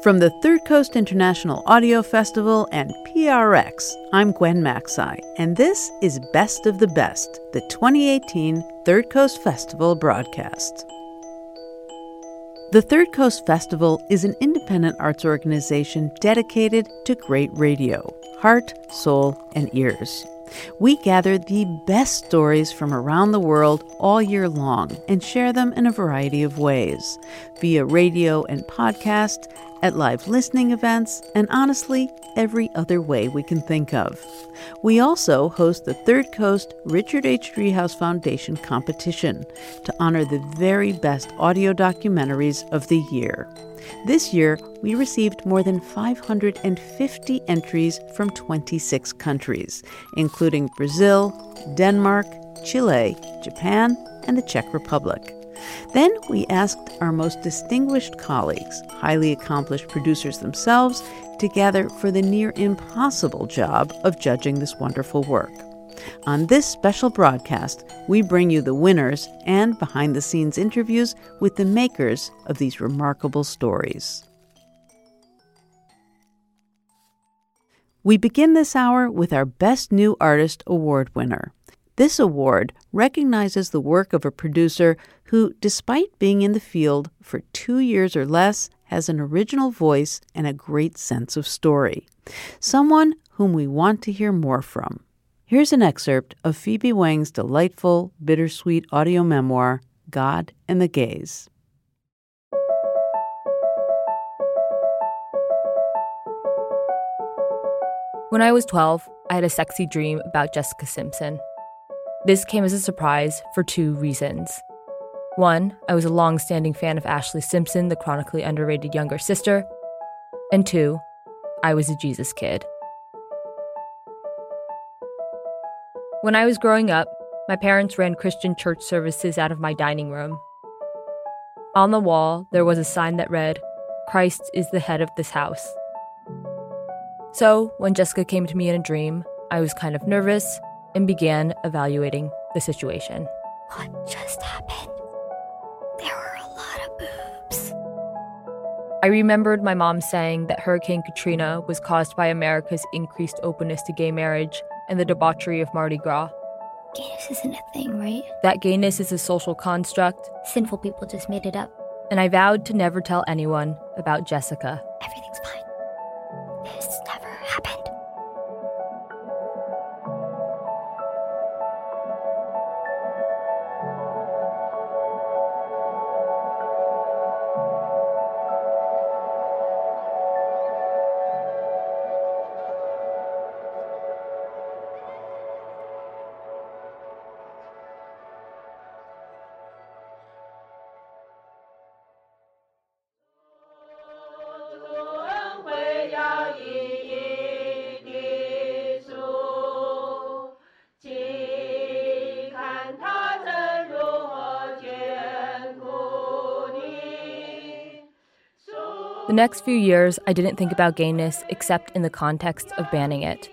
From the Third Coast International Audio Festival and PRX, I'm Gwen Macsai, and this is Best of the Best, the 2018 Third Coast Festival broadcast. The Third Coast Festival is an independent arts organization dedicated to great radio, heart, soul, and ears. We gather the best stories from around the world all year long and share them in a variety of ways via radio and podcast, at live listening events, and honestly, every other way we can think of. We also host the Third Coast Richard H. Driehaus Foundation competition to honor the very best audio documentaries of the year. This year, we received more than 550 entries from 26 countries, including Brazil, Denmark, Chile, Japan, and the Czech Republic. Then we asked our most distinguished colleagues, highly accomplished producers themselves, to gather for the near impossible job of judging this wonderful work. On this special broadcast, we bring you the winners and behind the scenes interviews with the makers of these remarkable stories. We begin this hour with our Best New Artist Award winner. This award recognizes the work of a producer who, despite being in the field for two years or less, has an original voice and a great sense of story. Someone whom we want to hear more from. Here's an excerpt of Phoebe Wang's delightful, bittersweet audio memoir, God and the Gays. When I was 12, I had a sexy dream about Jessica Simpson. This came as a surprise for two reasons. One, I was a long standing fan of Ashlee Simpson, the chronically underrated younger sister. And two, I was a Jesus kid. When I was growing up, my parents ran Christian church services out of my dining room. On the wall, there was a sign that read, Christ is the head of this house. So, when Jessica came to me in a dream, I was kind of nervous and began evaluating the situation. What just happened? I remembered my mom saying that Hurricane Katrina was caused by America's increased openness to gay marriage and the debauchery of Mardi Gras. Gayness isn't a thing, right? That gayness is a social construct. Sinful people just made it up. And I vowed to never tell anyone about Jessica. Next few years, I didn't think about gayness except in the context of banning it.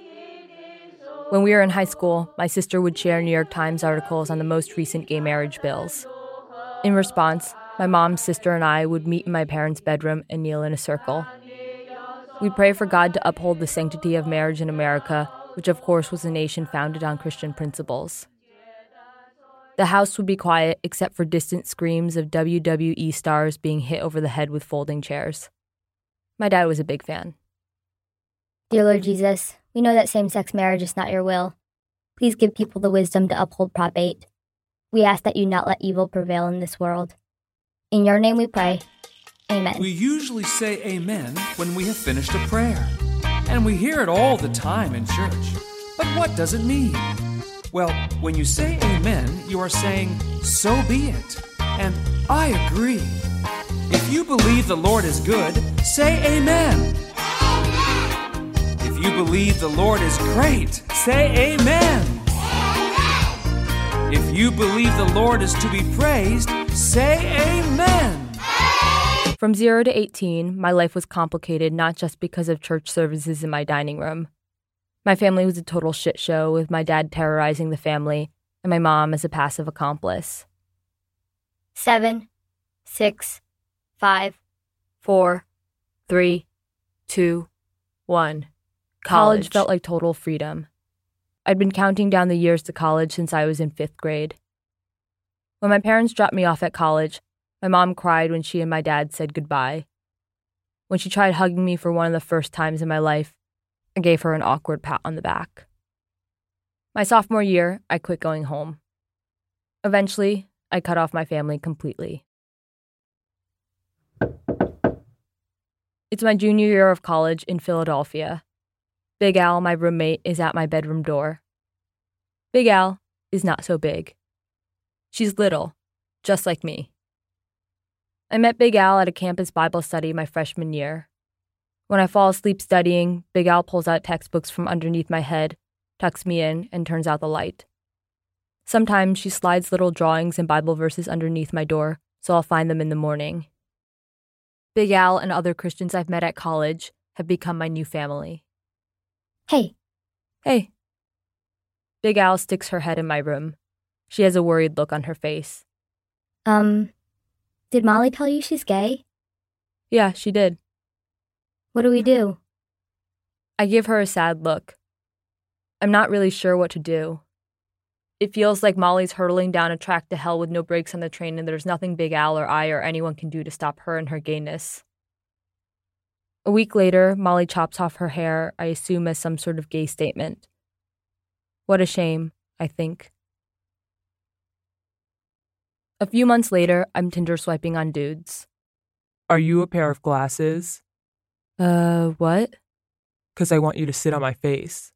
When we were in high school, my sister would share New York Times articles on the most recent gay marriage bills. In response, my mom, sister, and I would meet in my parents' bedroom and kneel in a circle. We'd pray for God to uphold the sanctity of marriage in America, which of course was a nation founded on Christian principles. The house would be quiet except for distant screams of WWE stars being hit over the head with folding chairs. My dad was a big fan. Dear Lord Jesus, we know that same sex marriage is not your will. Please give people the wisdom to uphold Prop 8. We ask that you not let evil prevail in this world. In your name we pray. Amen. We usually say amen when we have finished a prayer. And we hear it all the time in church. But what does it mean? Well, when you say amen, you are saying, so be it. And I agree. If you believe the Lord is good, say amen. If you believe the Lord is great, say amen. If you believe the Lord is to be praised, say amen. From 0 to 18, my life was complicated not just because of church services in my dining room. My family was a total shit show, with my dad terrorizing the family and my mom as a passive accomplice. Seven, six, five, Four, three, two, one. College felt like total freedom. I'd been counting down the years to college since I was in fifth grade. When my parents dropped me off at college, my mom cried when she and my dad said goodbye. When she tried hugging me for one of the first times in my life, I gave her an awkward pat on the back. My sophomore year, I quit going home. Eventually, I cut off my family completely. It's my junior year of college in Philadelphia. Big Al, my roommate, is at my bedroom door. Big Al is not so big. She's little, just like me. I met Big Al at a campus Bible study my freshman year. When I fall asleep studying, Big Al pulls out textbooks from underneath my head, tucks me in, and turns out the light. Sometimes she slides little drawings and Bible verses underneath my door, so I'll find them in the morning. Big Al and other Christians I've met at college have become my new family. Hey, Hey. Big Al sticks her head in my room. She has a worried look on her face. um, did Molly tell you she's gay? Yeah, she did. What do we do? I give her a sad look. I'm not really sure what to do. It feels like Molly's hurtling down a track to hell with no brakes on the train, and there's nothing Big Al or I or anyone can do to stop her and her gayness. A week later, Molly chops off her hair, I assume as some sort of gay statement. What a shame, I think. A few months later, I'm Tinder swiping on dudes. Are you a pair of glasses? Uh, what? Because I want you to sit on my face.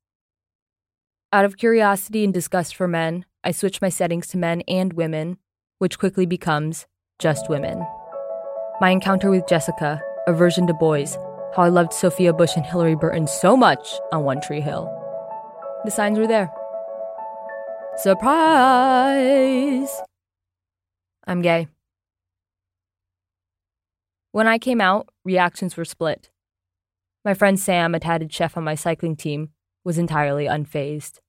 Out of curiosity and disgust for men, I switch my settings to men and women, which quickly becomes just women. My encounter with Jessica, aversion to boys, how I loved Sophia Bush and Hilarie Burton so much on One Tree Hill. The signs were there. Surprise! I'm gay. When I came out, reactions were split. My friend Sam, a tatted chef on my cycling team, was entirely unfazed.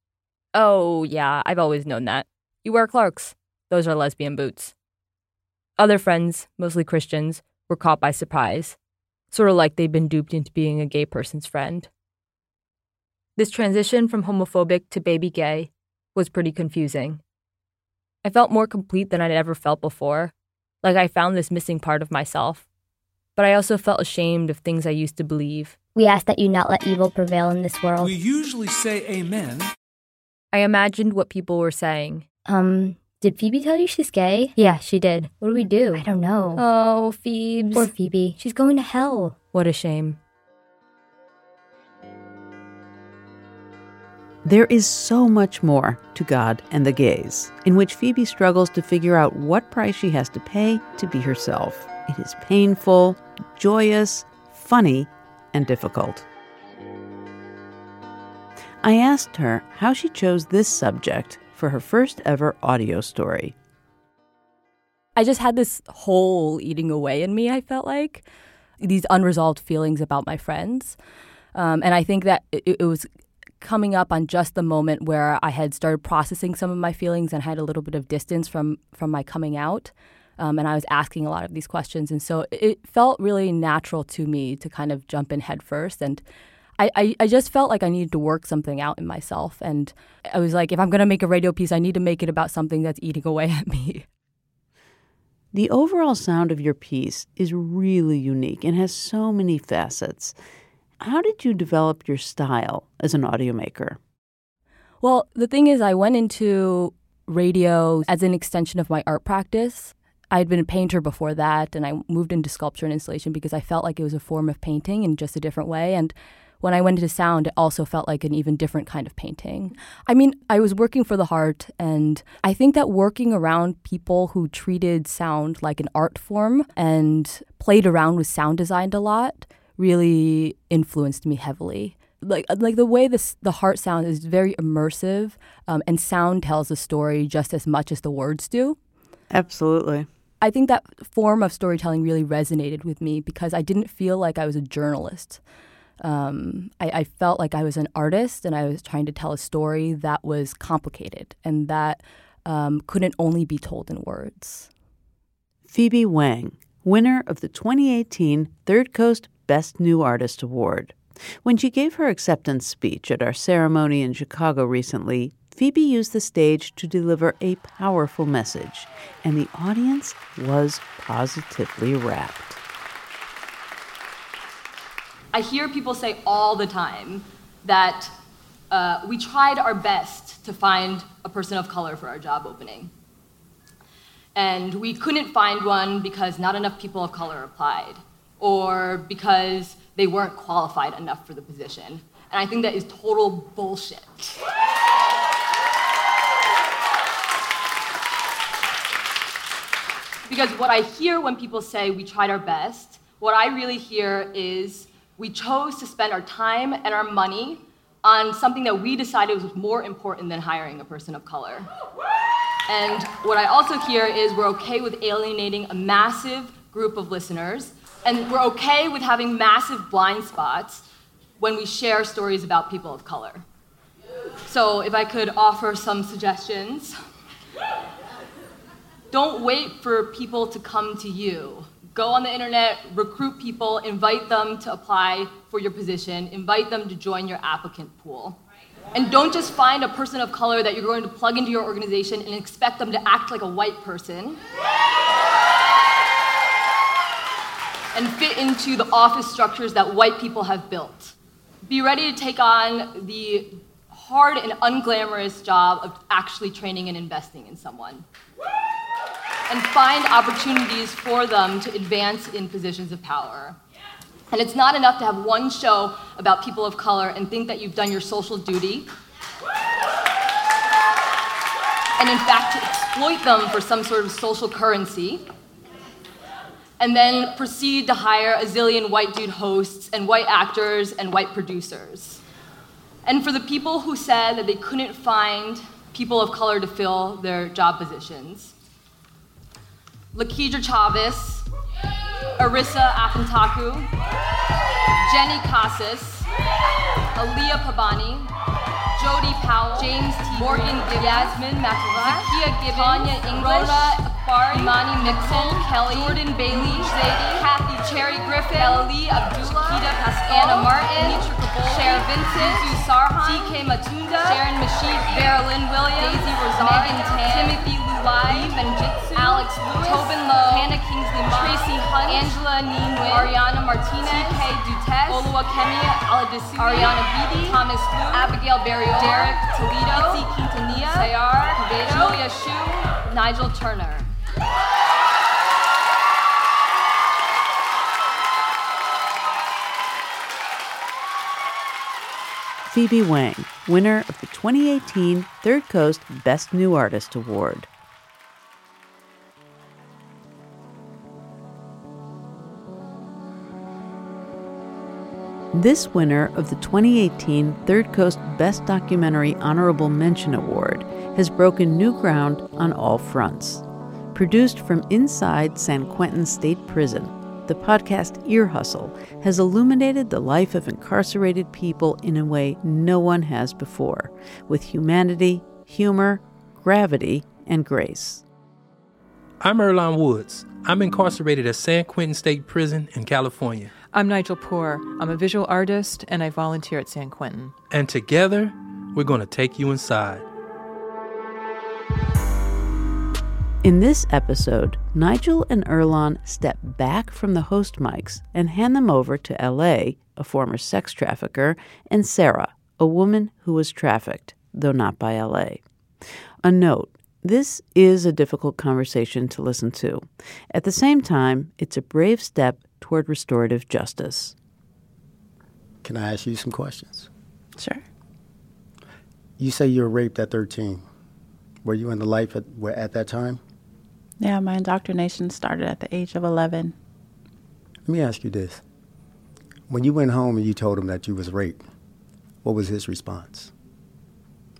Oh, yeah, I've always known that. You wear Clarks. Those are lesbian boots. Other friends, mostly Christians, were caught by surprise, sort of like they'd been duped into being a gay person's friend. This transition from homophobic to baby gay was pretty confusing. I felt more complete than I'd ever felt before, like I found this missing part of myself. But I also felt ashamed of things I used to believe. We ask that you not let evil prevail in this world. We usually say amen. I imagined what people were saying. Um, did Phoebe tell you she's gay? Yeah, she did. What do we do? I don't know. Oh, Phoebes. Poor Phoebe. She's going to hell. What a shame. There is so much more to God and the gays, in which Phoebe struggles to figure out what price she has to pay to be herself. It is painful, joyous, funny, and difficult. I asked her how she chose this subject for her first ever audio story. I just had this hole eating away in me, I felt like. These unresolved feelings about my friends. Um, and I think that it, it was coming up on just the moment where I had started processing some of my feelings and had a little bit of distance from from my coming out. Um, and I was asking a lot of these questions, and so it felt really natural to me to kind of jump in head first. And I, I, I just felt like I needed to work something out in myself. And I was like, if I'm going to make a radio piece, I need to make it about something that's eating away at me. The overall sound of your piece is really unique and has so many facets. How did you develop your style as an audio maker? Well, the thing is, I went into radio as an extension of my art practice. I had been a painter before that, and I moved into sculpture and installation because I felt like it was a form of painting in just a different way. And when I went into sound, it also felt like an even different kind of painting. I mean, I was working for the heart, and I think that working around people who treated sound like an art form and played around with sound design a lot really influenced me heavily. Like, like the way this the heart sound is very immersive, um, and sound tells a story just as much as the words do. Absolutely. I think that form of storytelling really resonated with me because I didn't feel like I was a journalist. Um, I, I, felt like I was an artist and I was trying to tell a story that was complicated and that um, couldn't only be told in words. Phoebe Wang, winner of the 2018 Third Coast Best New Artist Award. When she gave her acceptance speech at our ceremony in Chicago recently, Phoebe used the stage to deliver a powerful message, and the audience was positively rapt. I hear people say all the time that uh, we tried our best to find a person of color for our job opening. And we couldn't find one because not enough people of color applied, or because they weren't qualified enough for the position. And I think that is total bullshit. Because what I hear when people say we tried our best, what I really hear is we chose to spend our time and our money on something that we decided was more important than hiring a person of color. And what I also hear is we're okay with alienating a massive group of listeners, and we're okay with having massive blind spots when we share stories about people of color. So, if I could offer some suggestions, don't wait for people to come to you go on the internet, recruit people, invite them to apply for your position, invite them to join your applicant pool. And don't just find a person of color that you're going to plug into your organization and expect them to act like a white person and fit into the office structures that white people have built. Be ready to take on the hard and unglamorous job of actually training and investing in someone and find opportunities for them to advance in positions of power. And it's not enough to have one show about people of color and think that you've done your social duty. And in fact, to exploit them for some sort of social currency. And then proceed to hire a zillion white dude hosts and white actors and white producers. And for the people who said that they couldn't find people of color to fill their job positions, Lakedra Chavez, Arissa Afantaku, Jenny Casas, Aliya Pabani, Jody Powell, James T. Morgan Yasmin McElroy, Zakia Gibbon, Tanya English, Rhoda Akbari, Imani Nixon, Kelly, Jordan Bailey, Zadie, Kathy Cherry Griffin, Ali Abdullah, Kita Pascal, Anna Martin, Nitra Kabul, Cher Vincent, Sue Sarhan, DK Matunda, Sharon Mashihi, Vera Lynn Williams, Daisy Rosari, Megan Tan, Timothy Lulai, Benjitsu, Alex Lewis, Tobin Low, Hannah Kingsley Tracy Hunt, Angela Neenwin, Ariana Martinez, TK Dutes, Oluwakemi Aladisu, Ariana Beatty, Thomas Liu, Abigail Barrio, Derek Toledo, Itzi Quintanilla, Sayar Quevedo, Julia Shu, Nigel Turner. Phoebe Wang, winner of the 2018 Third Coast Best New Artist Award. This winner of the 2018 Third Coast Best Documentary Honorable Mention Award has broken new ground on all fronts. Produced from inside San Quentin State Prison, the podcast Ear Hustle has illuminated the life of incarcerated people in a way no one has before, with humanity, humor, gravity, and grace. I'm Earlonne Woods. I'm incarcerated at San Quentin State Prison in California. I'm Nigel Poor. I'm a visual artist and I volunteer at San Quentin. And together, we're going to take you inside. In this episode, Nigel and Earlonne step back from the host mics and hand them over to LA, a former sex trafficker, and Sarah, a woman who was trafficked, though not by LA. A note this is a difficult conversation to listen to. At the same time, it's a brave step toward restorative justice. Can I ask you some questions? Sure. You say you were raped at 13. Were you in the life at, at that time? Yeah, my indoctrination started at the age of 11. Let me ask you this. When you went home and you told him that you was raped, what was his response?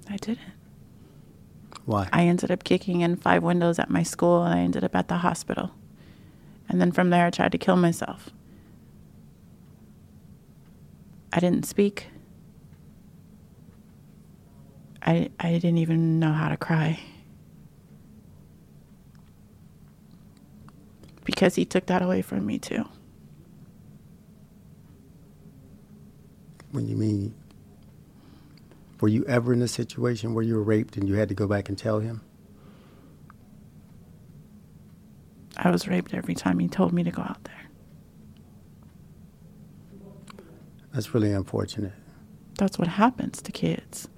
I didn't. Why? I ended up kicking in five windows at my school and I ended up at the hospital. And then from there, I tried to kill myself. I didn't speak. I, I didn't even know how to cry. Because he took that away from me, too. When you mean were you ever in a situation where you were raped and you had to go back and tell him? I was raped every time he told me to go out there. That's really unfortunate. That's what happens to kids.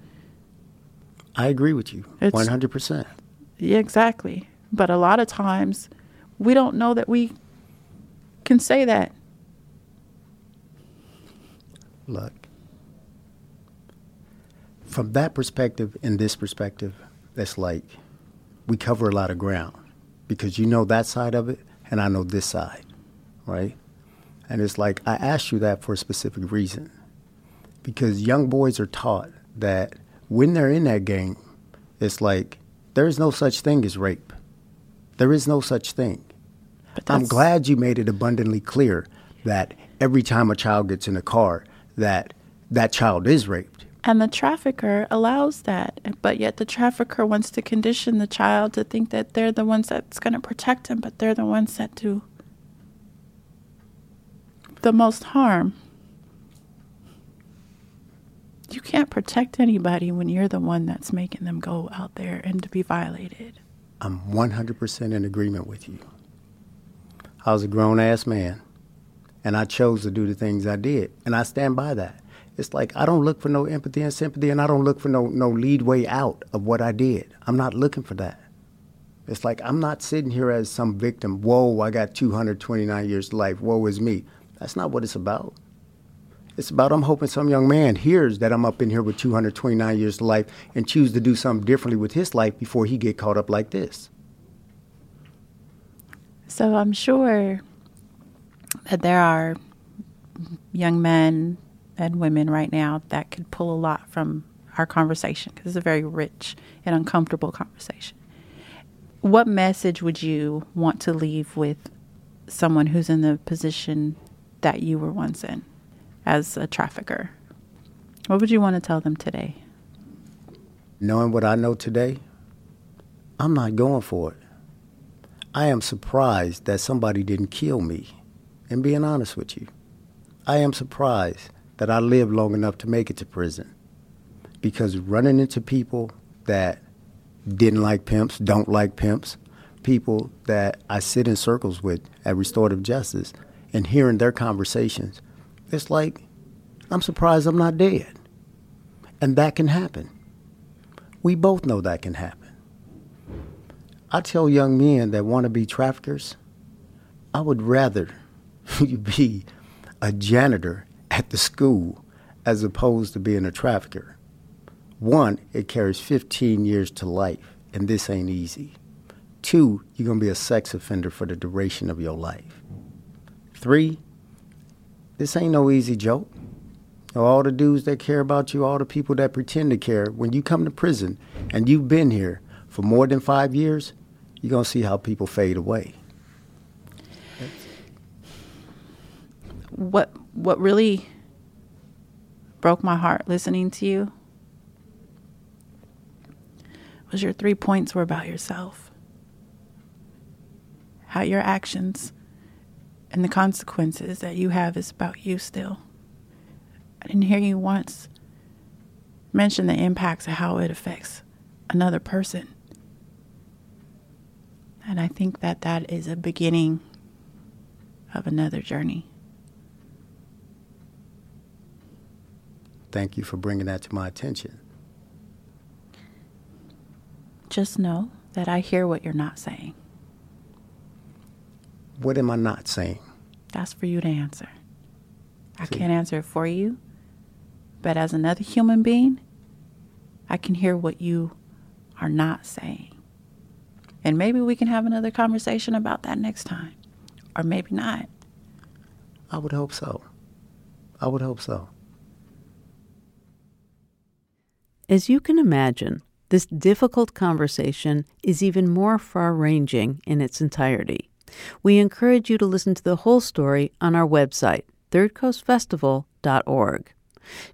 I agree with you. It's, 100%. Yeah, exactly. But a lot of times we don't know that we can say that. Look, from that perspective and this perspective, that's like we cover a lot of ground because you know that side of it and I know this side, right? And it's like I asked you that for a specific reason because young boys are taught that when they're in that game, it's like there is no such thing as rape. There is no such thing. I'm glad you made it abundantly clear that every time a child gets in a car, that that child is raped. And the trafficker allows that, but yet the trafficker wants to condition the child to think that they're the ones that's going to protect him, but they're the ones that do the most harm. You can't protect anybody when you're the one that's making them go out there and to be violated. I'm 100% in agreement with you. I was a grown ass man, and I chose to do the things I did, and I stand by that. It's like I don't look for no empathy and sympathy, and I don't look for no no lead way out of what I did. I'm not looking for that. It's like I'm not sitting here as some victim. Whoa, I got 229 years to life. Woe is me. That's not what it's about. It's about I'm hoping some young man hears that I'm up in here with 229 years to life and choose to do something differently with his life before he get caught up like this. So I'm sure that there are young men and women right now that could pull a lot from our conversation because it's a very rich and uncomfortable conversation. What message would you want to leave with someone who's in the position that you were once in as a trafficker? What would you want to tell them today? Knowing what I know today, I'm not going for it. I am surprised that somebody didn't kill me, and being honest with you. I am surprised that I lived long enough to make it to prison. Because running into people that didn't like pimps, don't like pimps, people that I sit in circles with at Restorative Justice and hearing their conversations, it's like I'm surprised I'm not dead. And that can happen. We both know that can happen. I tell young men that want to be traffickers, I would rather you be a janitor at the school as opposed to being a trafficker. One, it carries 15 years to life, and this ain't easy. Two, you're going to be a sex offender for the duration of your life. Three, this ain't no easy joke. All the dudes that care about you, all the people that pretend to care, when you come to prison and you've been here for more than five years, you're going to see how people fade away. What what really broke my heart listening to you was your three points were about yourself. How your actions And the consequences that you have is about you still. I didn't hear you once mention the impacts of how it affects another person. And I think that that is a beginning of another journey. Thank you for bringing that to my attention. Just know that I hear what you're not saying. What am I not saying? That's for you to answer. I can't answer it for you, but as another human being, I can hear what you are not saying. And maybe we can have another conversation about that next time, or maybe not. I would hope so. I would hope so. As you can imagine, this difficult conversation is even more far ranging in its entirety. We encourage you to listen to the whole story on our website, thirdcoastfestival.org.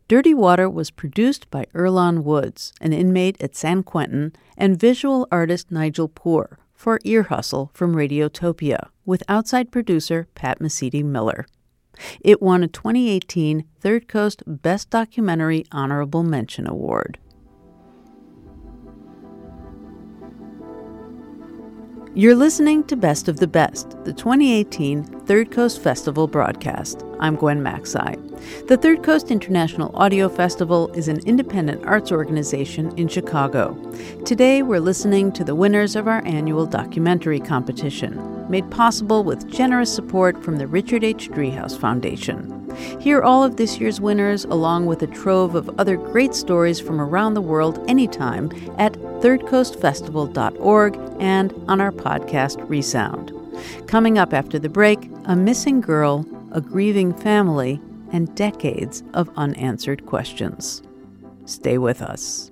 Dirty Water was produced by Earlonne Woods, an inmate at San Quentin, and visual artist Nigel Poor for Ear Hustle from Radiotopia, with outside producer Pat Mesiti Miller. It won a 2018 Third Coast Best Documentary Honorable Mention Award. You're listening to Best of the Best, the 2018 Third Coast Festival broadcast. I'm Gwen Macsai. The Third Coast International Audio Festival is an independent arts organization in Chicago. Today, we're listening to the winners of our annual documentary competition, made possible with generous support from the Richard H. Driehaus Foundation. Hear all of this year's winners, along with a trove of other great stories from around the world, anytime at thirdcoastfestival.org and on our podcast Resound. Coming up after the break, a missing girl, a grieving family, and decades of unanswered questions. Stay with us.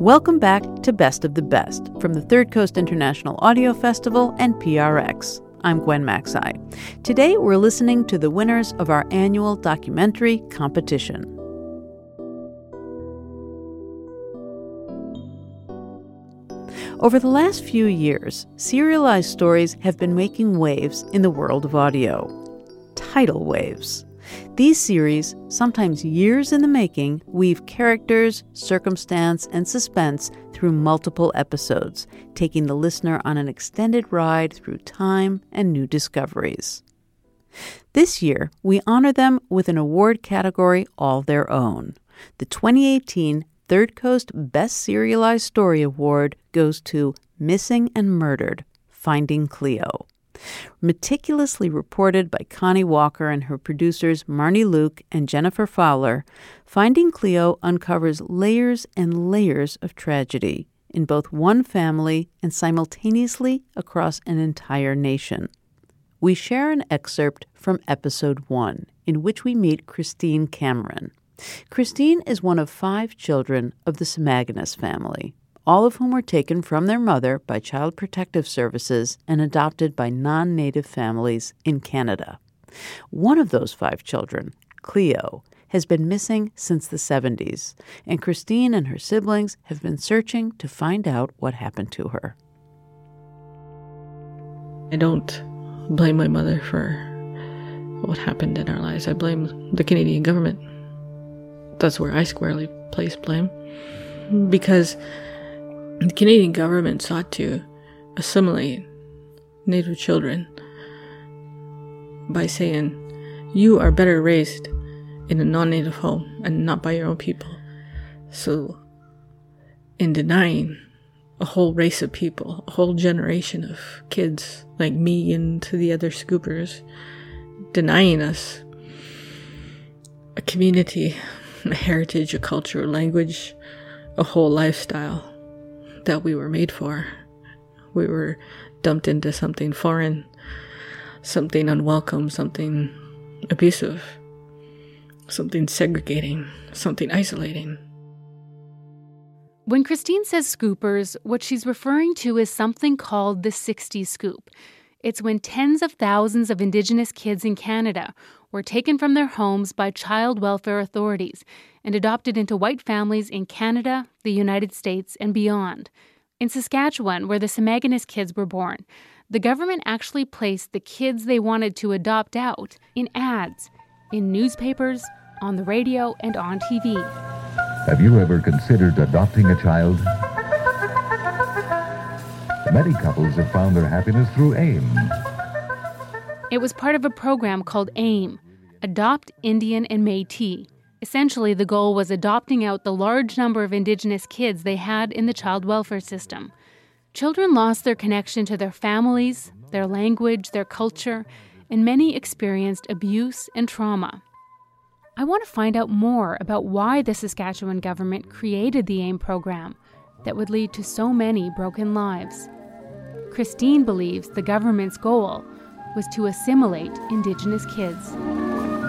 Welcome back to Best of the Best from the Third Coast International Audio Festival and PRX. I'm Gwen Macsai. Today we're listening to the winners of our annual documentary competition. Over the last few years, serialized stories have been making waves in the world of audio. Tidal waves. These series, sometimes years in the making, weave characters, circumstance, and suspense through multiple episodes, taking the listener on an extended ride through time and new discoveries. This year, we honor them with an award category all their own. The 2018 Third Coast Best Serialized Story Award goes to Missing and Murdered Finding Cleo. Meticulously reported by Connie Walker and her producers Marnie Luke and Jennifer Fowler, Finding Cleo uncovers layers and layers of tragedy in both one family and simultaneously across an entire nation. We share an excerpt from episode one, in which we meet Christine Cameron. Christine is one of five children of the Semaganis family, all of whom were taken from their mother by Child Protective Services and adopted by non native families in Canada. One of those five children, Cleo, has been missing since the 70s, and Christine and her siblings have been searching to find out what happened to her. I don't blame my mother for what happened in our lives. I blame the Canadian government that's where I squarely place blame. Because the Canadian government sought to assimilate Native children by saying, you are better raised in a non native home and not by your own people. So, in denying a whole race of people, a whole generation of kids like me and to the other scoopers, denying us a community, a heritage, a culture, a language, a whole lifestyle that we were made for. We were dumped into something foreign, something unwelcome, something abusive, something segregating, something isolating. When Christine says scoopers, what she's referring to is something called the 60 scoop. It's when tens of thousands of Indigenous kids in Canada were taken from their homes by child welfare authorities and adopted into white families in Canada, the United States, and beyond. In Saskatchewan, where the Semaganis kids were born, the government actually placed the kids they wanted to adopt out in ads, in newspapers, on the radio, and on TV. Have you ever considered adopting a child? Many couples have found their happiness through AIM. It was part of a program called AIM Adopt Indian and Metis. Essentially, the goal was adopting out the large number of Indigenous kids they had in the child welfare system. Children lost their connection to their families, their language, their culture, and many experienced abuse and trauma. I want to find out more about why the Saskatchewan government created the AIM program that would lead to so many broken lives. Christine believes the government's goal was to assimilate Indigenous kids.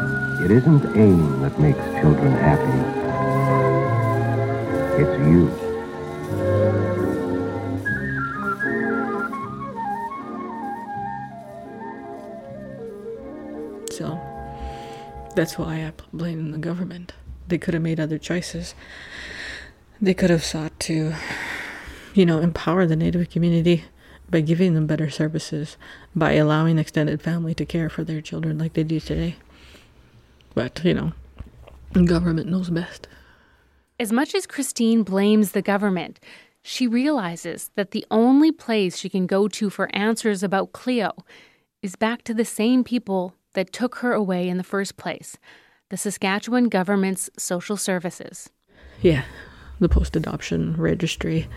It isn't AIM that makes children happy. It's you. So that's why I blame the government. They could have made other choices. They could have sought to, you know, empower the Native community by giving them better services, by allowing extended family to care for their children like they do today. But, you know, government knows best. As much as Christine blames the government, she realizes that the only place she can go to for answers about Cleo is back to the same people that took her away in the first place the Saskatchewan government's social services. Yeah, the post adoption registry,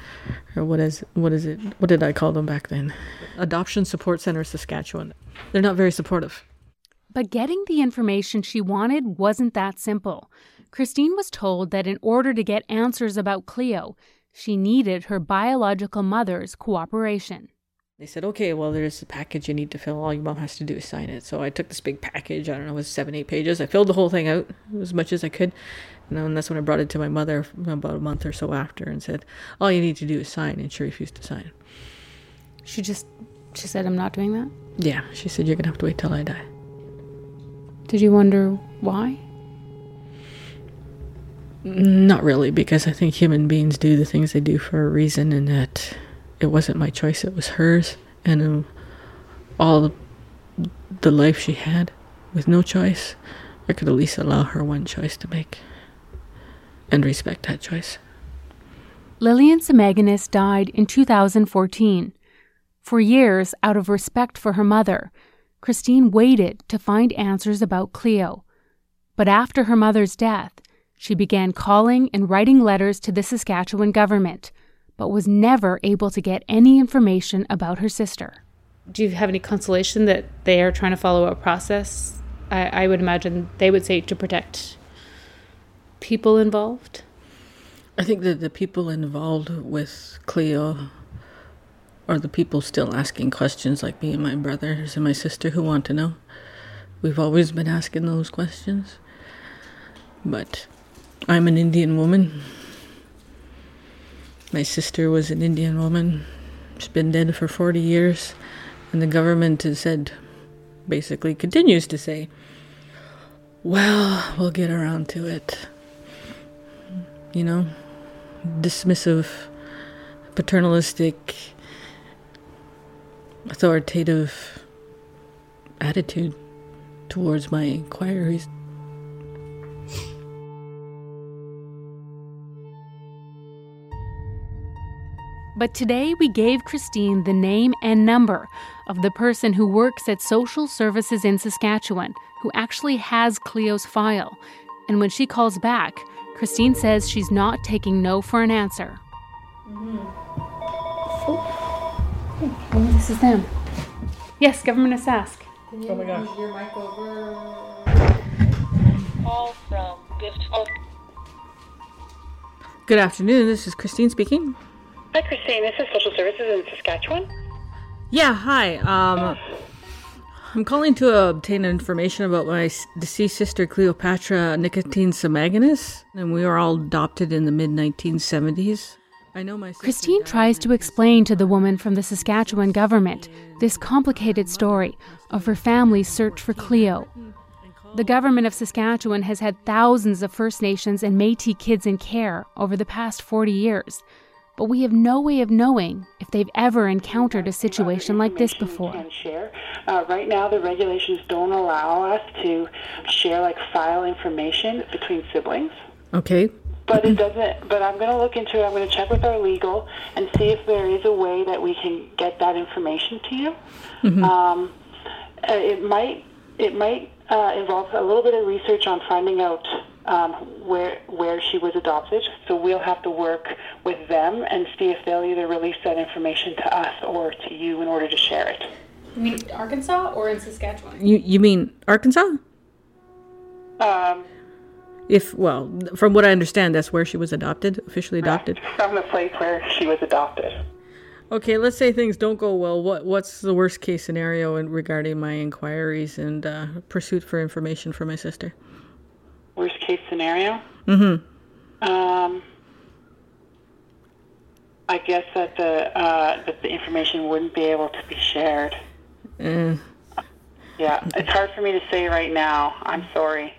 or what is what is it? What did I call them back then? Adoption Support Center Saskatchewan. They're not very supportive. But getting the information she wanted wasn't that simple. Christine was told that in order to get answers about Cleo, she needed her biological mother's cooperation. They said, okay, well, there's a package you need to fill. All your mom has to do is sign it. So I took this big package. I don't know, it was seven, eight pages. I filled the whole thing out as much as I could. And then that's when I brought it to my mother about a month or so after and said, all you need to do is sign. And she refused to sign. She just, she said, I'm not doing that? Yeah. She said, you're going to have to wait till I die. Did you wonder why? Not really, because I think human beings do the things they do for a reason and that it wasn't my choice, it was hers. And um, all the life she had with no choice, I could at least allow her one choice to make and respect that choice. Lillian Semaganis died in 2014. For years, out of respect for her mother, Christine waited to find answers about Cleo. But after her mother's death, she began calling and writing letters to the Saskatchewan government but was never able to get any information about her sister. Do you have any consolation that they are trying to follow a process? I, I would imagine they would say to protect people involved. I think that the people involved with Cleo are the people still asking questions, like me and my brothers and my sister who want to know. We've always been asking those questions. But I'm an Indian woman my sister was an Indian woman. She's been dead for 40 years. And the government has said, basically continues to say, well, we'll get around to it. You know, dismissive, paternalistic, authoritative attitude towards my inquiries. But today we gave Christine the name and number of the person who works at social services in Saskatchewan, who actually has Cleo's file. And when she calls back, Christine says she's not taking no for an answer. Mm-hmm. Oh, this is them. Yes, Government of Sask. Oh my gosh. Your mic over. Call from Gift. Good afternoon. This is Christine speaking. Hi, Christine. This is Social Services in Saskatchewan. Yeah, hi. Um, I'm calling to obtain information about my deceased sister Cleopatra Nicotine Semaganis, and we were all adopted in the mid 1970s. I know my sister Christine tries to explain to the woman from the Saskatchewan government this complicated story of her family's search for Cleo. The government of Saskatchewan has had thousands of First Nations and Metis kids in care over the past 40 years, but we have no way of knowing if they've ever encountered a situation like this before. Share. Uh, right now, the regulations don't allow us to share like file information between siblings. Okay. But it doesn't. But I'm going to look into it. I'm going to check with our legal and see if there is a way that we can get that information to you. Mhm. Um, uh, it might. It might uh, involve a little bit of research on finding out um, where where she was adopted. So we'll have to work with them and see if they'll either release that information to us or to you in order to share it. You mean Arkansas or in Saskatchewan? You you mean Arkansas? Um, If well, from what I understand, that's where she was adopted, officially adopted. from the place where she was adopted. Okay, let's say things don't go well. What what's the worst case scenario in regarding my inquiries and uh, pursuit for information for my sister? Worst case scenario. Mm-hmm. Um, I guess that the uh, that the information wouldn't be able to be shared. Uh, Yeah, it's hard for me to say right now. I'm sorry.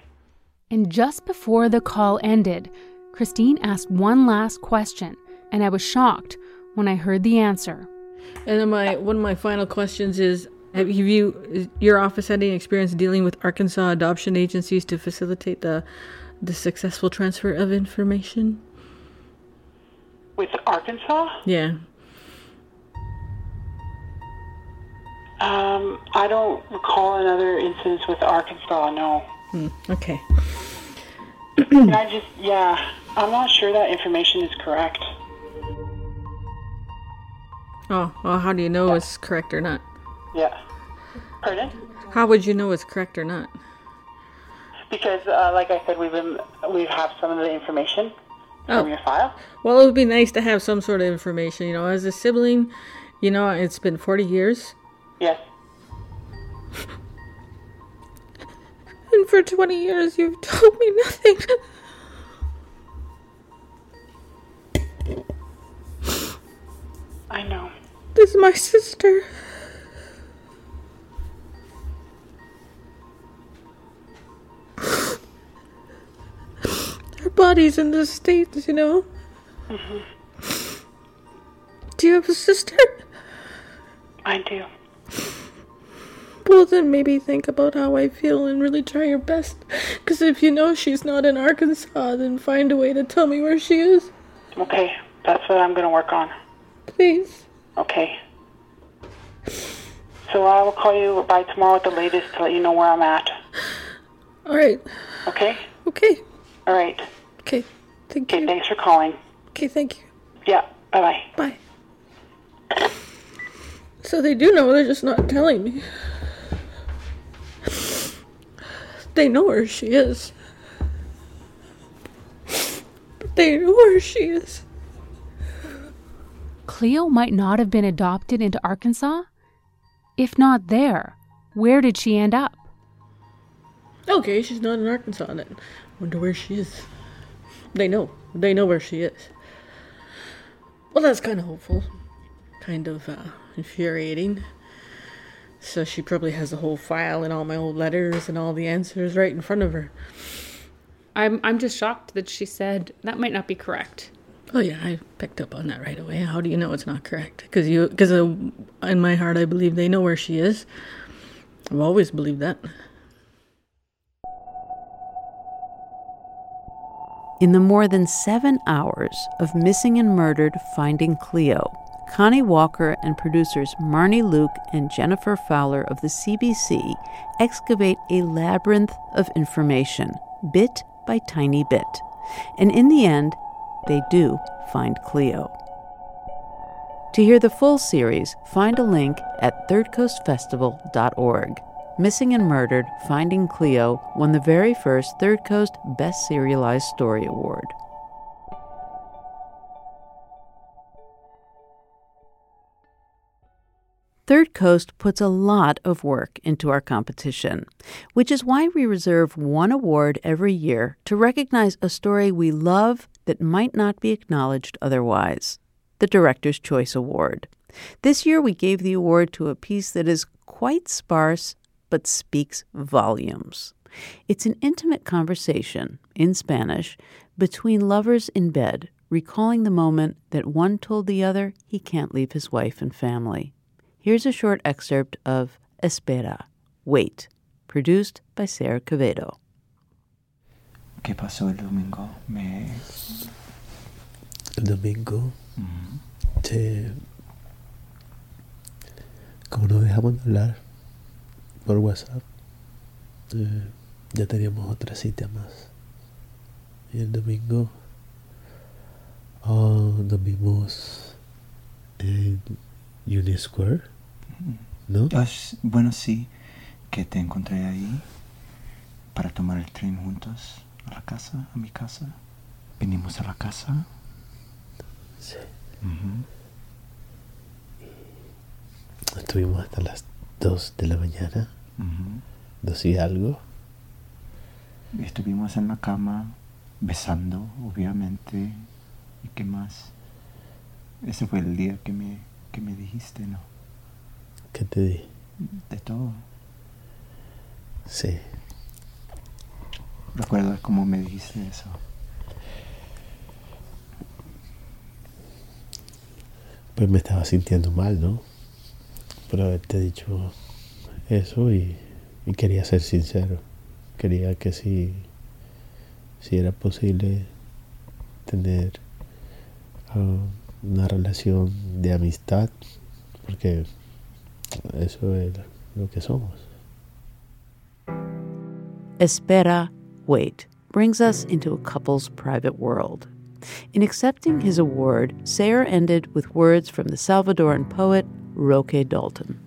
And just before the call ended, Christine asked one last question, and I was shocked when I heard the answer. And then my one of my final questions is: Have you is your office had any experience dealing with Arkansas adoption agencies to facilitate the the successful transfer of information? With Arkansas, Yeah. um, I don't recall another instance with Arkansas. No. Hmm, okay. I just, yeah, I'm not sure that information is correct. Oh, well, how do you know it's correct or not? Yeah. Pardon? How would you know it's correct or not? Because, uh, like I said, we've been we have some of the information from your file. Well, it would be nice to have some sort of information. You know, as a sibling, you know, it's been 40 years. Yes. And for 20 years, you've told me nothing. I know. This is my sister. Her body's in the States, you know. hmm Do you have a sister? I do. Well, then maybe think about how I feel and really try your best. Because if you know she's not in Arkansas, then find a way to tell me where she is. Okay, that's what I'm going to work on. Please. Okay. So I will call you by tomorrow at the latest to let you know where I'm at. All right. Okay? Okay. All right. Okay. Thank okay, thanks for calling. Okay, thank you. Yeah, bye-bye. Bye. So they do know, they're just not telling me. They know where she is. They know where she is. Cleo might not have been adopted into Arkansas? If not there, where did she end up? Okay, she's not in Arkansas then. Wonder where she is. They know. They know where she is. Well, that's kind of hopeful. Kind of uh, infuriating. So she probably has the whole file and all my old letters and all the answers right in front of her. I'm I'm just shocked that she said that might not be correct. Oh yeah, I picked up on that right away. How do you know it's not correct? Because you, because uh, in my heart, I believe they know where she is. I've always believed that. In the more than seven hours of missing and murdered Finding Cleo, Connie Walker and producers Marnie Luke and Jennifer Fowler of the CBC excavate a labyrinth of information, bit by tiny bit. And in the end, they do find Cleo. To hear the full series, find a link at thirdcoastfestival.org. Missing and Murdered Finding Cleo won the very first Third Coast Best Serialized Story Award. Third Coast puts a lot of work into our competition, which is why we reserve one award every year to recognize a story we love that might not be acknowledged otherwise the Director's Choice Award. This year we gave the award to a piece that is quite sparse but speaks volumes. It's an intimate conversation, in Spanish, between lovers in bed, recalling the moment that one told the other he can't leave his wife and family. Here's a short excerpt of Espera, Wait, produced by Sarah Quevedo. ¿Qué pasó el domingo? Me... El domingo, te... como no dejamos de hablar por WhatsApp, eh, ya teníamos otra cita más. Y el domingo oh, nos vimos en Union Square. ¿No? bueno, sí, que te encontré ahí para tomar el tren juntos a la casa, a mi casa. Vinimos a la casa. Sí. Estuvimos hasta las 2 de la mañana. Dos y algo. Estuvimos en la cama, besando, obviamente. ¿Y qué más? Ese fue el día que me, que me dijiste, ¿no? ¿Qué te di? De todo. Sí. ¿Recuerdas cómo me dijiste eso? Pues me estaba sintiendo mal, ¿no? Por haberte dicho eso y, y quería ser sincero. Quería que si, si era posible tener uh, una relación de amistad, porque eso es lo que somos. Espera, wait, brings us into a couple's private world. In accepting his award, Sayer ended with words from the Salvadoran poet Roque Dalton.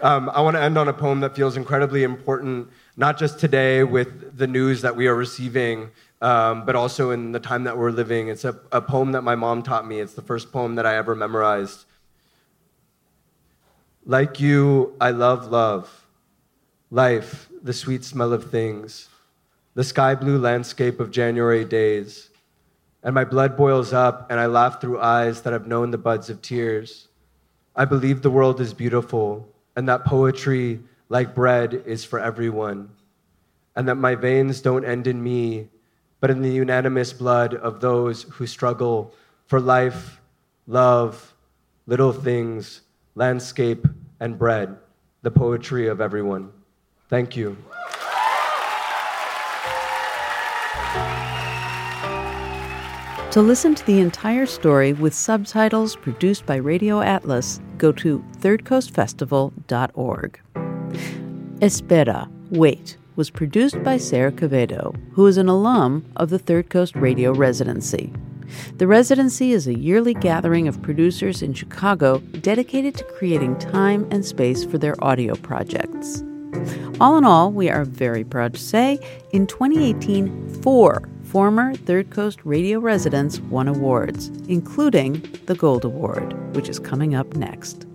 Um, I want to end on a poem that feels incredibly important, not just today with the news that we are receiving, um, but also in the time that we're living. It's a, a poem that my mom taught me. It's the first poem that I ever memorized. Like you, I love love, life, the sweet smell of things, the sky blue landscape of January days. And my blood boils up, and I laugh through eyes that have known the buds of tears. I believe the world is beautiful, and that poetry, like bread, is for everyone. And that my veins don't end in me, but in the unanimous blood of those who struggle for life, love, little things landscape, and bread, the poetry of everyone. Thank you. To listen to the entire story with subtitles produced by Radio Atlas, go to thirdcoastfestival.org. Espera, Wait was produced by Sarah Quevedo, who is an alum of the Third Coast Radio Residency. The residency is a yearly gathering of producers in Chicago dedicated to creating time and space for their audio projects. All in all, we are very proud to say in 2018, four former Third Coast radio residents won awards, including the Gold Award, which is coming up next.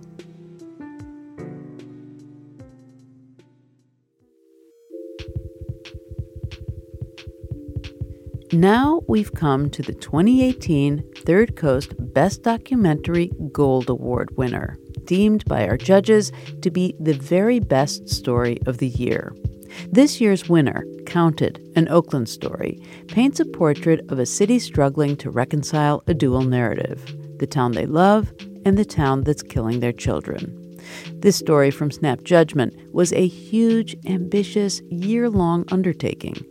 Now we've come to the 2018 Third Coast Best Documentary Gold Award winner, deemed by our judges to be the very best story of the year. This year's winner, Counted, an Oakland story, paints a portrait of a city struggling to reconcile a dual narrative the town they love and the town that's killing their children. This story from Snap Judgment was a huge, ambitious, year long undertaking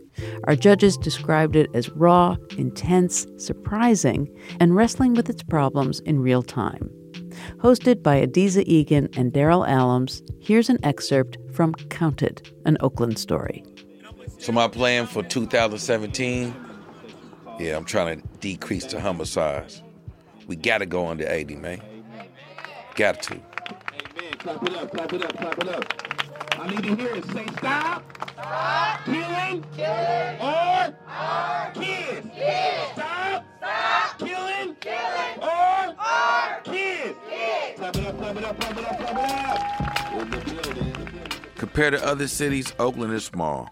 Our judges described it as raw, intense, surprising, and wrestling with its problems in real time. Hosted by Adizah Eghan and Daryl Allums, here's an excerpt from Counted, an Oakland story. So, my plan for 2017 yeah, I'm trying to decrease the homicides. We gotta go under 80, man. Got to. Clap it up, clap it up, clap it up. I need to hear it. Say stop. Stop. Killing. Killing. Or. Or. Kids. Kids. Stop. Stop. Killing. Killing. Or. Or. Kids. Kids. Clap it up, clap it up, clap it up, clap it up. Compared to other cities, Oakland is small.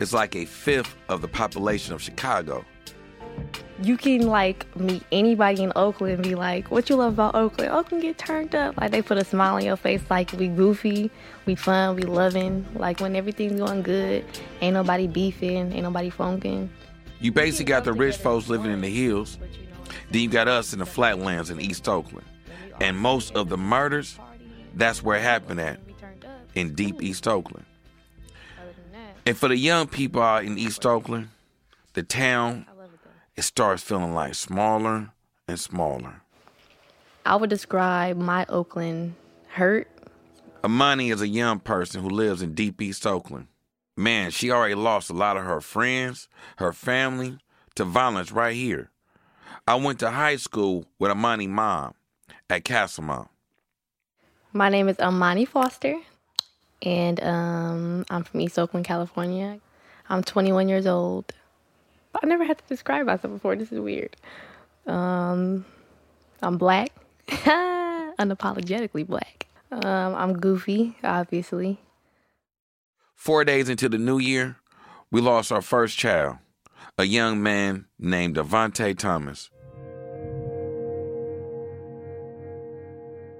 It's like a fifth of the population of Chicago you can like meet anybody in Oakland and be like, "What you love about Oakland?" Oakland get turned up. Like they put a smile on your face. Like we goofy, we fun, we loving. Like when everything's going good, ain't nobody beefing, ain't nobody funking. You basically got the rich folks living in the hills. Then you got us in the flatlands in East Oakland. And most of the murders, that's where it happened at, in deep East Oakland. And for the young people out in East Oakland, the town it starts feeling like smaller and smaller. I would describe my Oakland hurt. Amani is a young person who lives in deep East Oakland. Man, she already lost a lot of her friends, her family, to violence right here. I went to high school with Amani mom at Castlemont. My name is Amani Foster, and um, I'm from East Oakland, California. I'm 21 years old. I never had to describe myself before. This is weird. Um, I'm black, unapologetically black. Um, I'm goofy, obviously. Four days into the new year, we lost our first child, a young man named Devonte Thomas.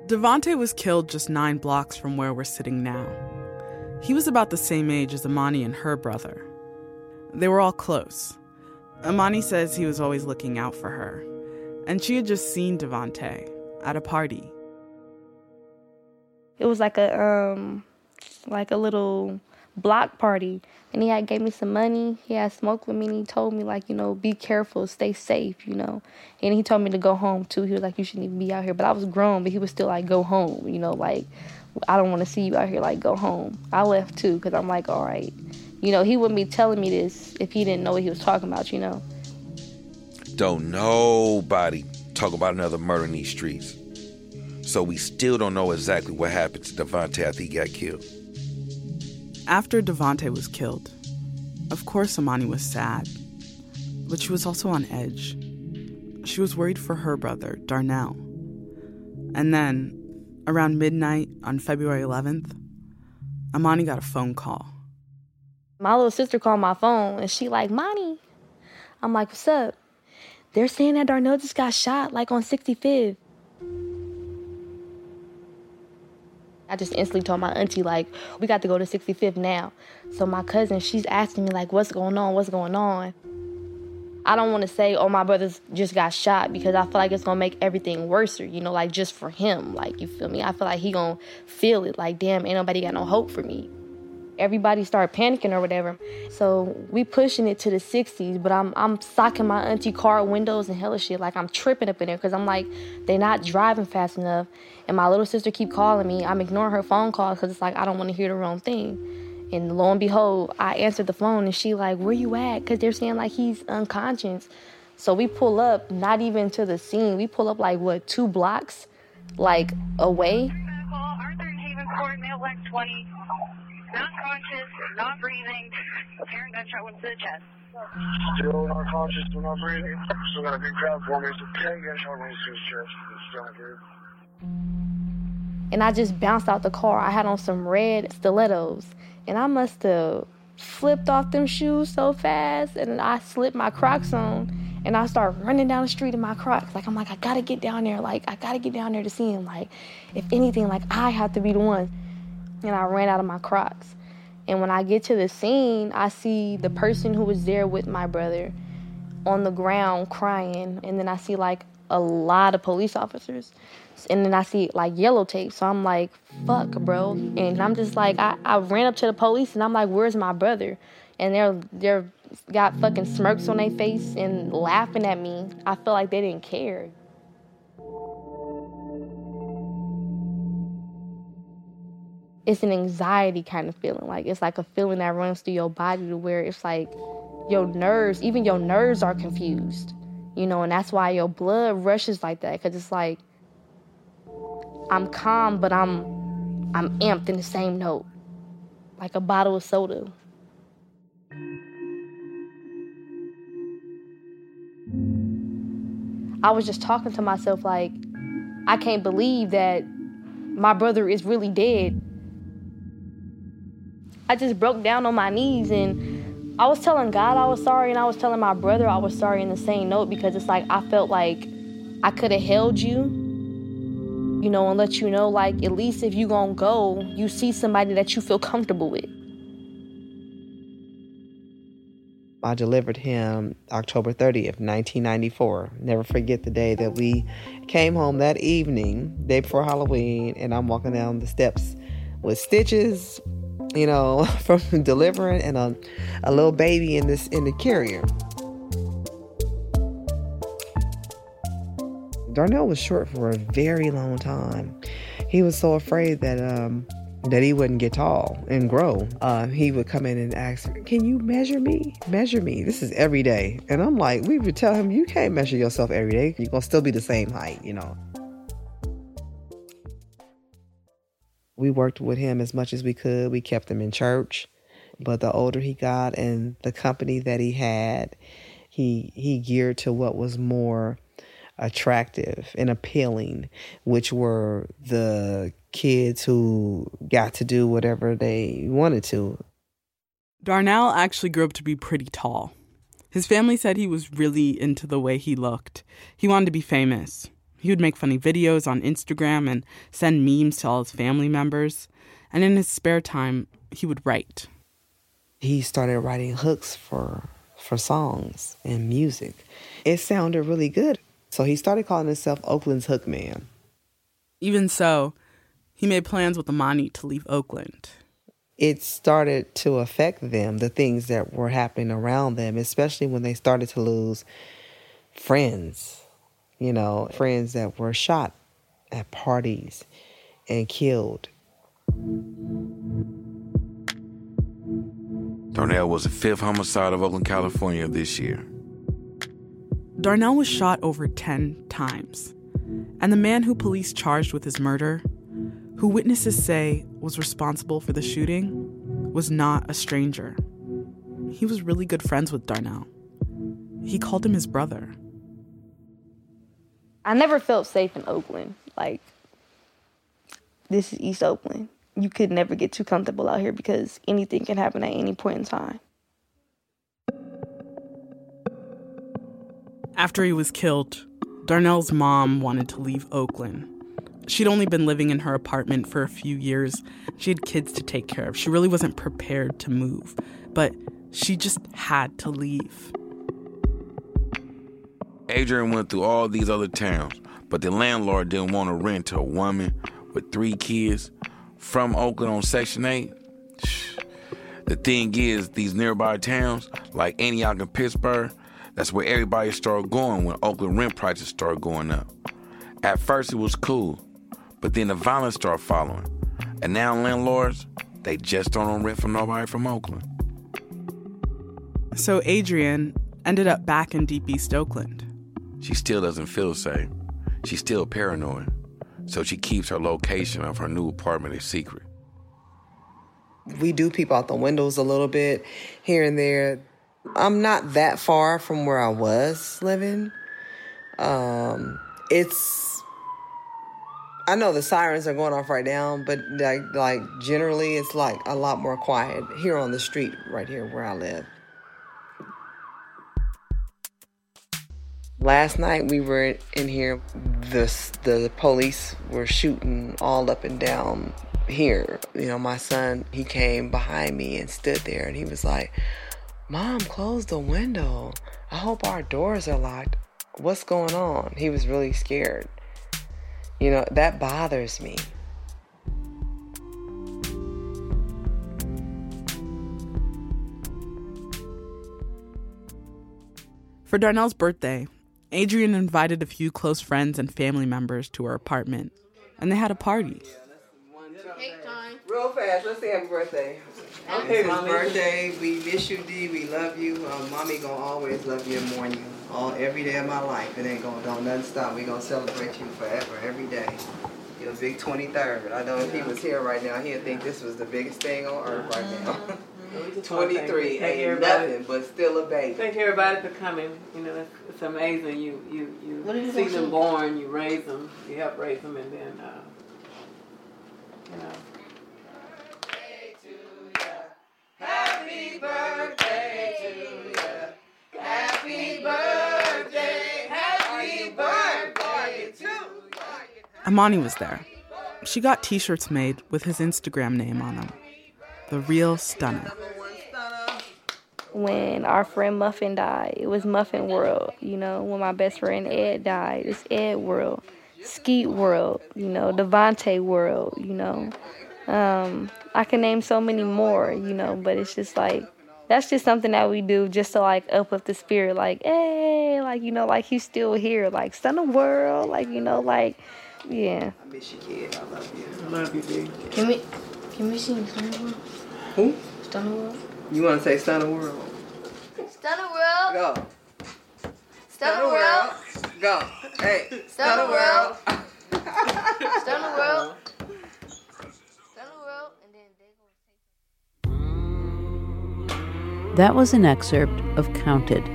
Devonte was killed just nine blocks from where we're sitting now. He was about the same age as Amani and her brother. They were all close. Amani says he was always looking out for her, and she had just seen Devonte at a party. It was like a um like a little block party and he had gave me some money he had smoked with me and he told me like you know be careful stay safe you know. And he told me to go home too. He was like you shouldn't even be out here but i was grown but he was still like go home you know like i don't want to see you out here like go home. I left too because i'm like all right you know, he wouldn't be telling me this if he didn't know what he was talking about, you know. Don't nobody talk about another murder in these streets. So we still don't know exactly what happened to Devonte after he got killed. After Devonte was killed, of course Amani was sad, but she was also on edge. She was worried for her brother, Darnell. And then, around midnight on February 11th, Amani got a phone call my little sister called my phone and she like, Monty. I'm like, what's up? They're saying that Darnell just got shot like on 65th. I just instantly told my auntie, like, we got to go to 65th now. So my cousin, she's asking me, like, what's going on? What's going on? I don't want to say, oh, my brother's just got shot because I feel like it's going to make everything worse, you know, like just for him. Like, you feel me? I feel like he going to feel it. Like, damn, ain't nobody got no hope for me everybody started panicking or whatever. So we pushing it to the 60s, but I'm I'm socking my auntie car windows and hella shit. Like I'm tripping up in there because I'm like, they're not driving fast enough. And my little sister keep calling me. I'm ignoring her phone calls because it's like I don't want to hear the wrong thing. And lo and behold, I answered the phone and she like, where you at? Because they're saying like he's unconscious. So we pull up, not even to the scene. We pull up like what two blocks, like away. Arthur Haven Court, mail 20 not conscious, not breathing, apparent gunshot wound to the chest. Still not conscious, still not breathing. Still got a big crowd for me. So apparent gunshot wound to his chest. Still not breathing. And I just bounced out the car. I had on some red stilettos, and I must have flipped off them shoes so fast, and I slipped my Crocs on, and I start running down the street in my Crocs. Like I'm like, I gotta get down there. Like I gotta get down there to see him. Like if anything, like I have to be the one and I ran out of my Crocs. And when I get to the scene, I see the person who was there with my brother on the ground crying. And then I see like a lot of police officers. And then I see like yellow tape. So I'm like, fuck, bro. And I'm just like, I, I ran up to the police and I'm like, where's my brother? and they're they're got fucking smirks on their face and laughing at me, I feel like they didn't care. It's an anxiety kind of feeling. Like it's like a feeling that runs through your body to where it's like your nerves, even your nerves are confused. You know, and that's why your blood rushes like that cuz it's like I'm calm, but I'm I'm amped in the same note. Like a bottle of soda. I was just talking to myself like, I can't believe that my brother is really dead. I just broke down on my knees and I was telling God I was sorry and I was telling my brother I was sorry in the same note because it's like I felt like I could have held you, you know, and let you know like at least if you gonna go, you see somebody that you feel comfortable with. I delivered him October 30th, 1994. Never forget the day that we came home that evening, day before Halloween, and I'm walking down the steps with stitches, you know, from delivering and a, a little baby in this in the carrier. Darnell was short for a very long time. He was so afraid that um, that he wouldn't get tall and grow. Uh, he would come in and ask, Can you measure me? Measure me. This is every day. And I'm like, We would tell him, You can't measure yourself every day. You're to still be the same height, you know. We worked with him as much as we could. We kept him in church. But the older he got and the company that he had, he he geared to what was more attractive and appealing, which were the kids who got to do whatever they wanted to. Darnell actually grew up to be pretty tall. His family said he was really into the way he looked. He wanted to be famous. He would make funny videos on Instagram and send memes to all his family members. And in his spare time, he would write. He started writing hooks for for songs and music. It sounded really good. So he started calling himself Oakland's Hook Man. Even so, he made plans with Amani to leave Oakland. It started to affect them, the things that were happening around them, especially when they started to lose friends, you know, friends that were shot at parties and killed. Darnell was the fifth homicide of Oakland, California this year. Darnell was shot over 10 times. And the man who police charged with his murder, who witnesses say was responsible for the shooting, was not a stranger. He was really good friends with Darnell. He called him his brother. I never felt safe in Oakland. Like, this is East Oakland. You could never get too comfortable out here because anything can happen at any point in time. After he was killed, Darnell's mom wanted to leave Oakland. She'd only been living in her apartment for a few years. She had kids to take care of. She really wasn't prepared to move, but she just had to leave. Adrian went through all these other towns, but the landlord didn't want to rent to a woman with three kids from Oakland on Section 8. The thing is, these nearby towns, like Antioch and Pittsburg, that's where everybody started going when Oakland rent prices started going up. At first, it was cool, but then the violence started following. And now landlords, they just don't want rent from nobody from Oakland. So Adrian ended up back in deep East Oakland. She still doesn't feel safe. She's still paranoid. So she keeps her location of her new apartment a secret. We do peep out the windows a little bit here and there. I'm not that far from where I was living. Um, it's I know the sirens are going off right now, but like like generally it's like a lot more quiet here on the street right here where I live. Last night we were in here. The the police were shooting all up and down here. You know, my son he came behind me and stood there, and he was like, "Mom, close the window. I hope our doors are locked. What's going on?" He was really scared. You know that bothers me. For Darnell's birthday, Adrienne invited a few close friends and family members to her apartment, and they had a party. Real fast, let's say happy birthday. Okay, it's Mommy. birthday. We miss you, D. We love you. Um, mommy gonna always love you and mourn you all every day of my life. It ain't gonna don't nothing stop. We gonna celebrate you forever, every day. Your big 23rd. I know if he was here right now, he'd think this was the biggest thing on earth right now. 23 ain't everybody. nothing, but still a baby. Thank you, everybody for coming. You know, it's, it's amazing. You you you you see them do? born, you raise them, you help raise them, and then uh, you know. Happy to you. Happy birthday to you. Happy birthday. Happy birthday to you. Amani was there. She got t shirts made with his Instagram name on them The Real Stunner. when our friend Muffin died, it was Muffin World. You know, when my best friend Ed died, it's Ed World. Skeet World, you know, Devontae World, you know. Um, I can name so many more, you know, but it's just like that's just something that we do just to like uplift the spirit, like, hey, like you know, like he's still here, like Stunner World, like you know, like yeah. I miss you, kid. I love you. I love you, D. Can we can we sing Stunner World? Who? Stunner World? You want to say Stunner World? Stunner World. Go. Stunner World. Go. Hey. Stunner World. Stunner World. Stunner World. And then That was an excerpt of Counted,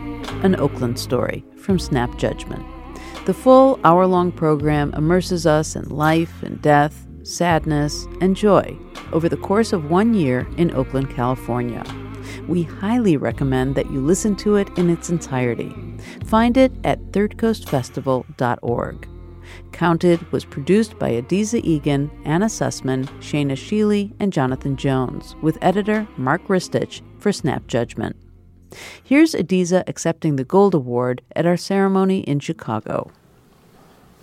an Oakland story from Snap Judgment. The full hour long program immerses us in life and death, sadness, and joy over the course of one year in Oakland, California. We highly recommend that you listen to it in its entirety. Find it at thirdcoastfestival.org. Counted was produced by Adizah Eghan, Anna Sussman, Shaina Shealy, and Jonathan Jones, with editor Mark Ristich for Snap Judgment. Here's Adizah accepting the Gold Award at our ceremony in Chicago.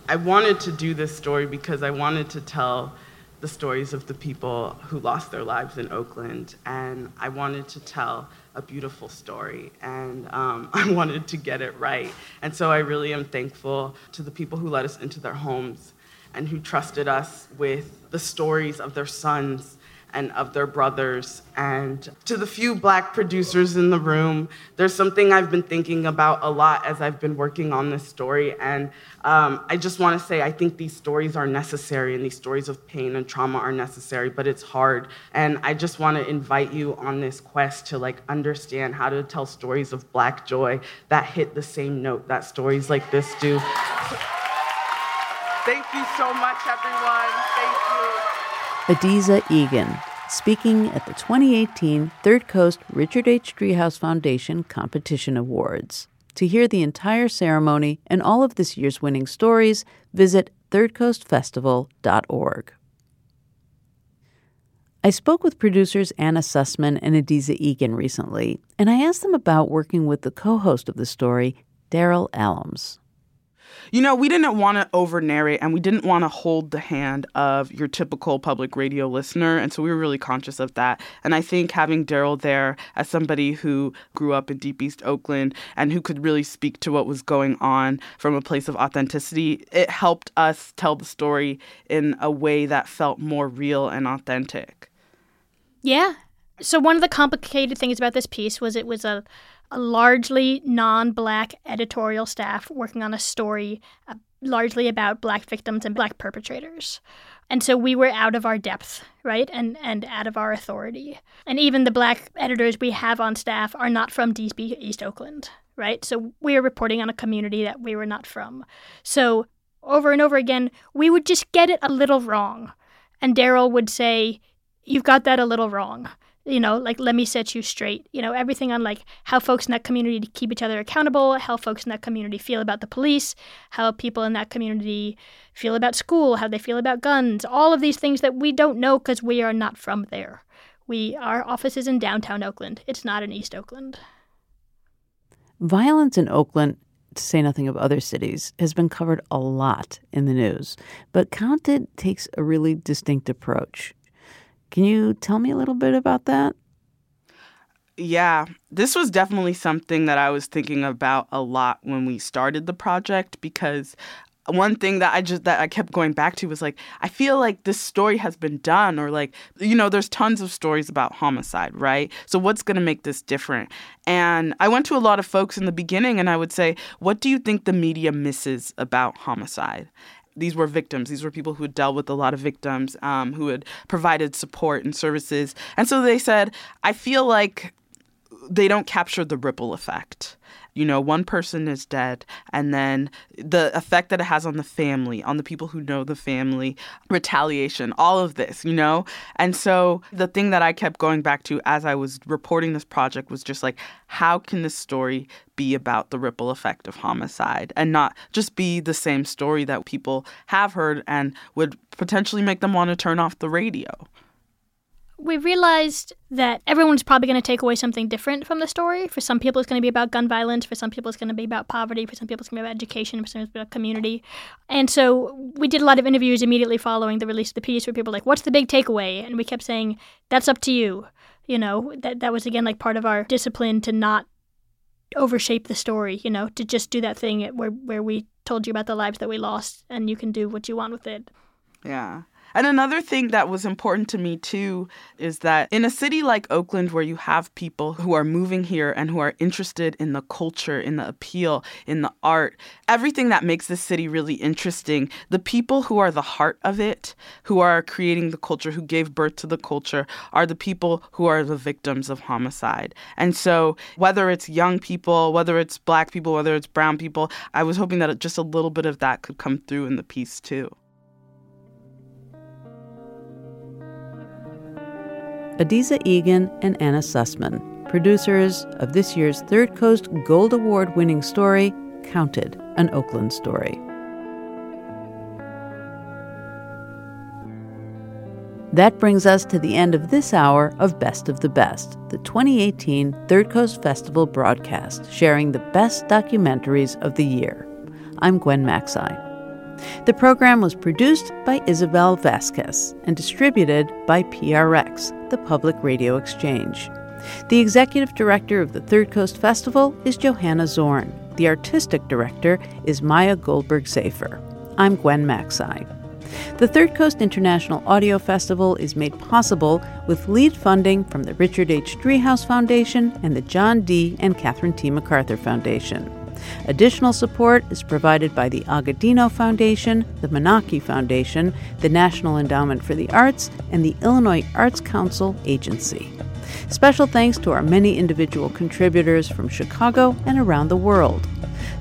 I wanted to do this story because I wanted to tell the stories of the people who lost their lives in Oakland, and I wanted to tell a beautiful story, and um, I wanted to get it right. And so I really am thankful to the people who let us into their homes and who trusted us with the stories of their sons and of their brothers. And to the few black producers in the room, there's something I've been thinking about a lot as I've been working on this story. And um, I just want to say I think these stories are necessary and these stories of pain and trauma are necessary, but it's hard. And I just want to invite you on this quest to like understand how to tell stories of black joy that hit the same note that stories like this do. Thank you so much, everyone. Adizah Eghan, speaking at the 2018 Third Coast Richard H. Driehaus Foundation Competition Awards. To hear the entire ceremony and all of this year's winning stories, visit thirdcoastfestival.org. I spoke with producers Anna Sussman and Adizah Eghan recently, and I asked them about working with the co host of the story, Daryl Allums. You know, we didn't want to over narrate and we didn't want to hold the hand of your typical public radio listener. And so we were really conscious of that. And I think having Daryl there as somebody who grew up in Deep East Oakland and who could really speak to what was going on from a place of authenticity, it helped us tell the story in a way that felt more real and authentic. Yeah. So one of the complicated things about this piece was it was a, a largely non-black editorial staff working on a story uh, largely about black victims and black perpetrators. And so we were out of our depth, right? And and out of our authority. And even the black editors we have on staff are not from Deep East Oakland, right? So we are reporting on a community that we were not from. So over and over again, we would just get it a little wrong. And Daryl would say, You've got that a little wrong. You know, like, let me set you straight. You know, everything on like how folks in that community keep each other accountable, how folks in that community feel about the police, how people in that community feel about school, how they feel about guns, all of these things that we don't know because we are not from there. We our office is in downtown Oakland. It's not in East Oakland. Violence in Oakland, to say nothing of other cities, has been covered a lot in the news, but Counted takes a really distinct approach. Can you tell me a little bit about that? Yeah, this was definitely something that I was thinking about a lot when we started the project because one thing that I just that I kept going back to was like I feel like this story has been done or like you know there's tons of stories about homicide, right? So what's going to make this different? And I went to a lot of folks in the beginning and I would say, "What do you think the media misses about homicide?" These were victims. These were people who dealt with a lot of victims, um, who had provided support and services. And so they said, I feel like they don't capture the ripple effect. You know, one person is dead, and then the effect that it has on the family, on the people who know the family, retaliation, all of this, you know? And so the thing that I kept going back to as I was reporting this project was just like, how can this story be about the ripple effect of homicide and not just be the same story that people have heard and would potentially make them want to turn off the radio? We realized that everyone's probably going to take away something different from the story. For some people, it's going to be about gun violence. For some people, it's going to be about poverty. For some people, it's going to be about education. For some it's about community. And so we did a lot of interviews immediately following the release of the piece where people were like, what's the big takeaway? And we kept saying, that's up to you. You know, that, that was, again, like part of our discipline to not overshape the story, you know, to just do that thing where, where we told you about the lives that we lost and you can do what you want with it. Yeah. And another thing that was important to me too is that in a city like Oakland, where you have people who are moving here and who are interested in the culture, in the appeal, in the art, everything that makes this city really interesting, the people who are the heart of it, who are creating the culture, who gave birth to the culture, are the people who are the victims of homicide. And so, whether it's young people, whether it's black people, whether it's brown people, I was hoping that just a little bit of that could come through in the piece too. Adizah Eghan and Anna Sussman, producers of this year's Third Coast Gold Award winning story, Counted, an Oakland story. That brings us to the end of this hour of Best of the Best, the 2018 Third Coast Festival broadcast, sharing the best documentaries of the year. I'm Gwen Macsai. The program was produced by Isabel Vasquez and distributed by PRX, the Public Radio Exchange. The executive director of the Third Coast Festival is Johanna Zorn. The artistic director is Maya Goldberg Safir. I'm Gwen Macsai. The Third Coast International Audio Festival is made possible with lead funding from the Richard H. Driehaus Foundation and the John D. and Catherine T. MacArthur Foundation. Additional support is provided by the Agudino Foundation, the Menaki Foundation, the National Endowment for the Arts, and the Illinois Arts Council Agency. Special thanks to our many individual contributors from Chicago and around the world.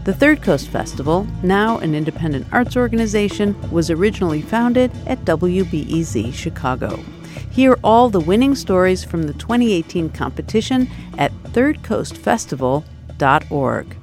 The Third Coast Festival, now an independent arts organization, was originally founded at WBEZ Chicago. Hear all the winning stories from the 2018 competition at thirdcoastfestival.org.